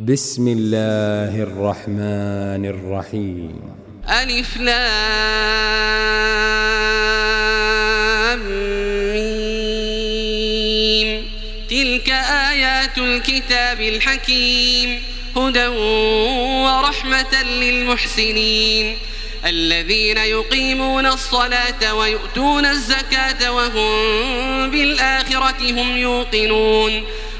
بسم الله الرحمن الرحيم ألف لام تلك آيات الكتاب الحكيم هدى ورحمة للمحسنين الذين يقيمون الصلاة ويؤتون الزكاة وهم بالآخرة هم يوقنون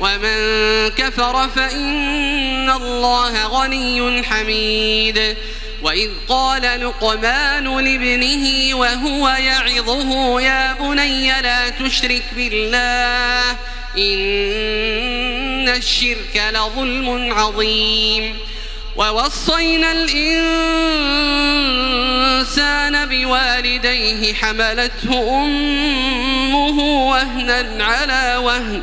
ومن كفر فإن الله غني حميد. وإذ قال لقمان لابنه وهو يعظه يا بني لا تشرك بالله إن الشرك لظلم عظيم. ووصينا الإنسان بوالديه حملته أمه وهنا على وهن.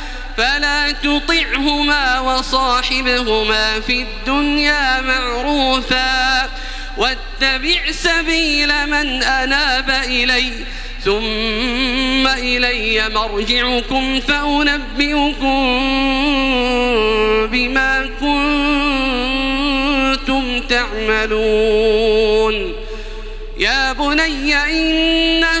فلا تطعهما وصاحبهما في الدنيا معروفا. واتبع سبيل من أناب إلي ثم إلي مرجعكم فأنبئكم بما كنتم تعملون. يا بني إنها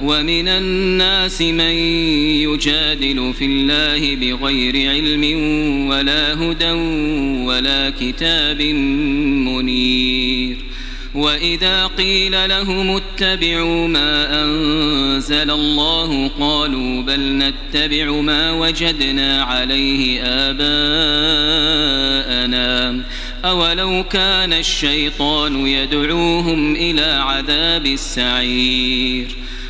ومن الناس من يجادل في الله بغير علم ولا هدى ولا كتاب منير. وإذا قيل لهم اتبعوا ما أنزل الله قالوا بل نتبع ما وجدنا عليه آباءنا. أولو كان الشيطان يدعوهم إلى عذاب السعير.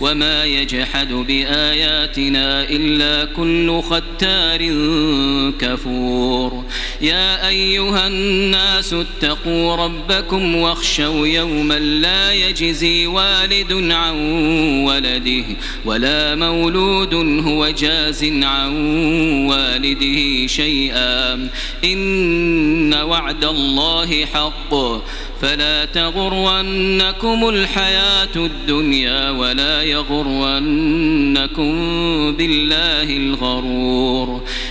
وما يجحد بآياتنا إلا كل ختار كفور. يا أيها الناس اتقوا ربكم واخشوا يوما لا يجزي والد عن ولده ولا مولود هو جاز عن والده شيئا. إن وعد الله حق. فلا تغرنكم الحياة الدنيا ولا يغرنكم بالله الغرور.